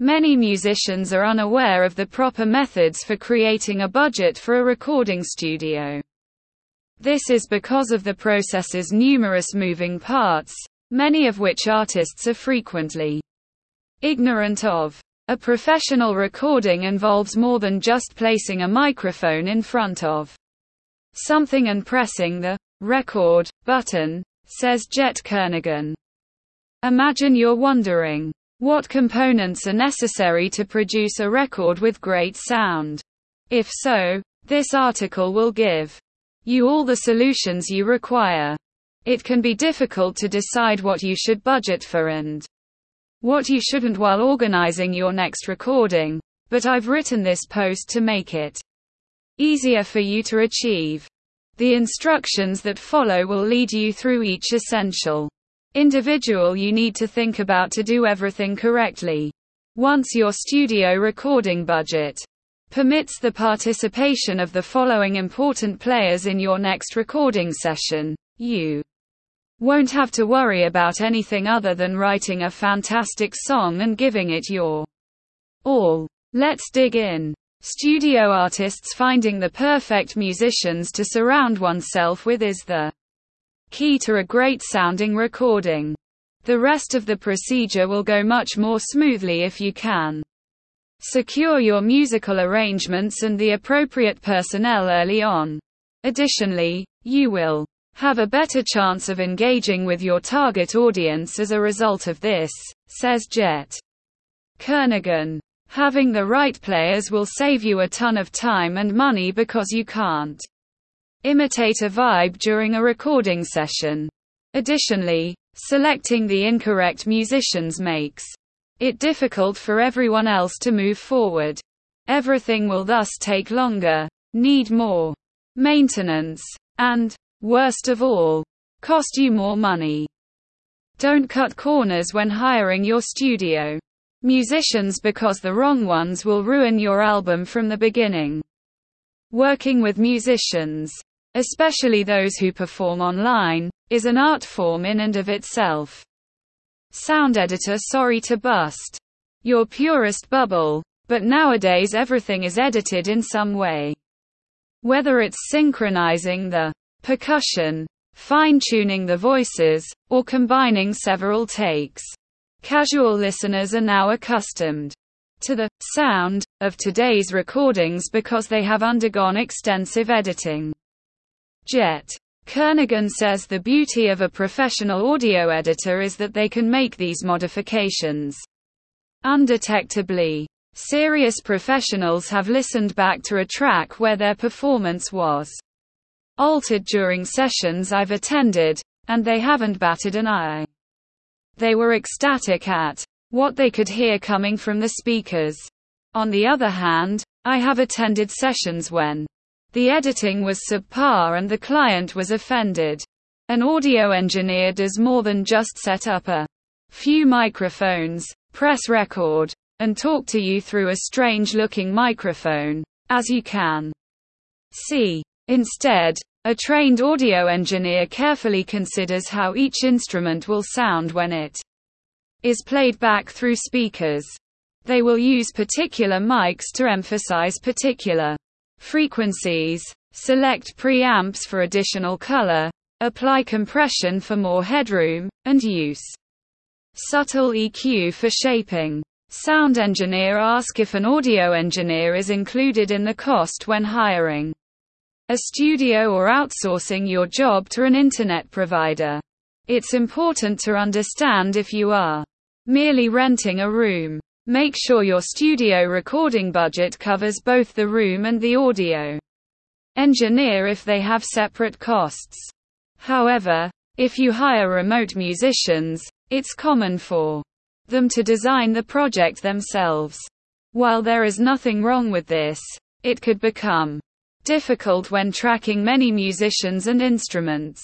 Many musicians are unaware of the proper methods for creating a budget for a recording studio. This is because of the process's numerous moving parts, many of which artists are frequently ignorant of. A professional recording involves more than just placing a microphone in front of something and pressing the record button, says Jet Kernaghan. Imagine you're wondering what components are necessary to produce a record with great sound? If so, this article will give you all the solutions you require. It can be difficult to decide what you should budget for and what you shouldn't while organizing your next recording, but I've written this post to make it easier for you to achieve. The instructions that follow will lead you through each essential individual you need to think about to do everything correctly. Once your studio recording budget permits the participation of the following important players in your next recording session, you won't have to worry about anything other than writing a fantastic song and giving it your all. Let's dig in. Studio artists finding the perfect musicians to surround oneself with is the key to a great sounding recording. The rest of the procedure will go much more smoothly if you can. Secure your musical arrangements and the appropriate personnel early on. Additionally, you will have a better chance of engaging with your target audience as a result of this, says Jet Kernaghan. Having the right players will save you a ton of time and money because you can't imitate a vibe during a recording session. Additionally, selecting the incorrect musicians makes it difficult for everyone else to move forward. Everything will thus take longer, need more maintenance, and, worst of all, cost you more money. Don't cut corners when hiring your studio musicians because the wrong ones will ruin your album from the beginning. Working with musicians especially those who perform online, is an art form in and of itself. Sound editor sorry to bust your purist bubble, but nowadays everything is edited in some way. Whether it's synchronizing the percussion, fine tuning the voices, or combining several takes. Casual listeners are now accustomed to the sound of today's recordings because they have undergone extensive editing. Jet. Kernaghan says the beauty of a professional audio editor is that they can make these modifications undetectably. Serious professionals have listened back to a track where their performance was altered during sessions I've attended, and they haven't batted an eye. They were ecstatic at what they could hear coming from the speakers. On the other hand, I have attended sessions when the editing was subpar and the client was offended. An audio engineer does more than just set up a few microphones, press record, and talk to you through a strange looking microphone, as you can see. Instead, a trained audio engineer carefully considers how each instrument will sound when it is played back through speakers. They will use particular mics to emphasize particular frequencies, select preamps for additional color, apply compression for more headroom, and use subtle EQ for shaping. Sound engineer ask if an audio engineer is included in the cost when hiring a studio or outsourcing your job to an internet provider. It's important to understand if you are merely renting a room. Make sure your studio recording budget covers both the room and the audio engineer if they have separate costs. However, if you hire remote musicians, it's common for them to design the project themselves. While there is nothing wrong with this, it could become difficult when tracking many musicians and instruments.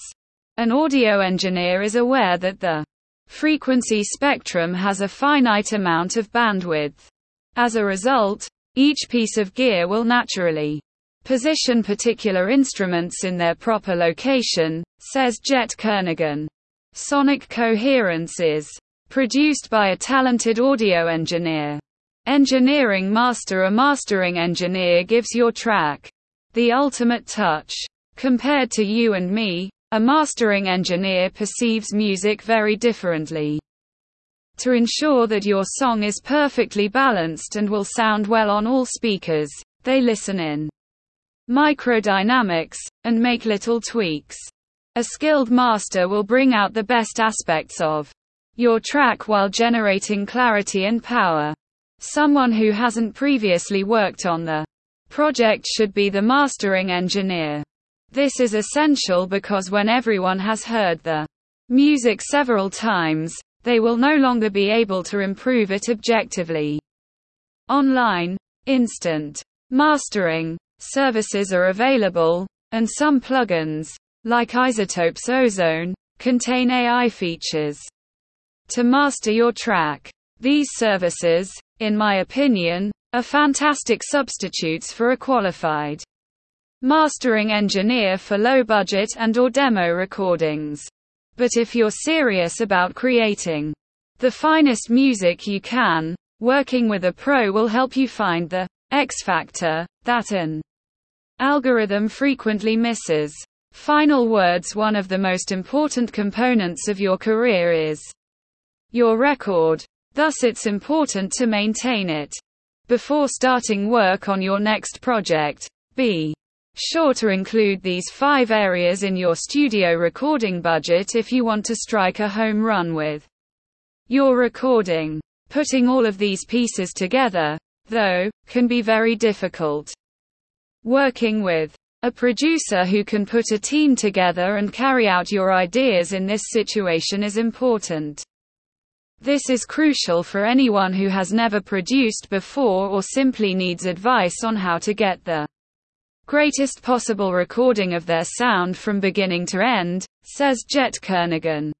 An audio engineer is aware that the frequency spectrum has a finite amount of bandwidth. As a result, each piece of gear will naturally position particular instruments in their proper location, says Jet Kernaghan. Sonic coherence is produced by a talented audio engineer. Engineering master A mastering engineer gives your track the ultimate touch. Compared to you and me, a mastering engineer perceives music very differently. To ensure that your song is perfectly balanced and will sound well on all speakers, they listen in microdynamics and make little tweaks. A skilled master will bring out the best aspects of your track while generating clarity and power. Someone who hasn't previously worked on the project should be the mastering engineer. This is essential because when everyone has heard the music several times, they will no longer be able to improve it objectively. Online, instant mastering services are available, and some plugins, like iZotope's Ozone, contain AI features to master your track. These services, in my opinion, are fantastic substitutes for a qualified mastering engineer for low budget and or demo recordings. But if you're serious about creating the finest music you can, working with a pro will help you find the X factor that an algorithm frequently misses. Final words One of the most important components of your career is your record. Thus it's important to maintain it. Before starting work on your next project, be sure to include these five areas in your studio recording budget if you want to strike a home run with your recording. Putting all of these pieces together, though, can be very difficult. Working with a producer who can put a team together and carry out your ideas in this situation is important. This is crucial for anyone who has never produced before or simply needs advice on how to get the greatest possible recording of their sound from beginning to end, says Jet Kernaghan.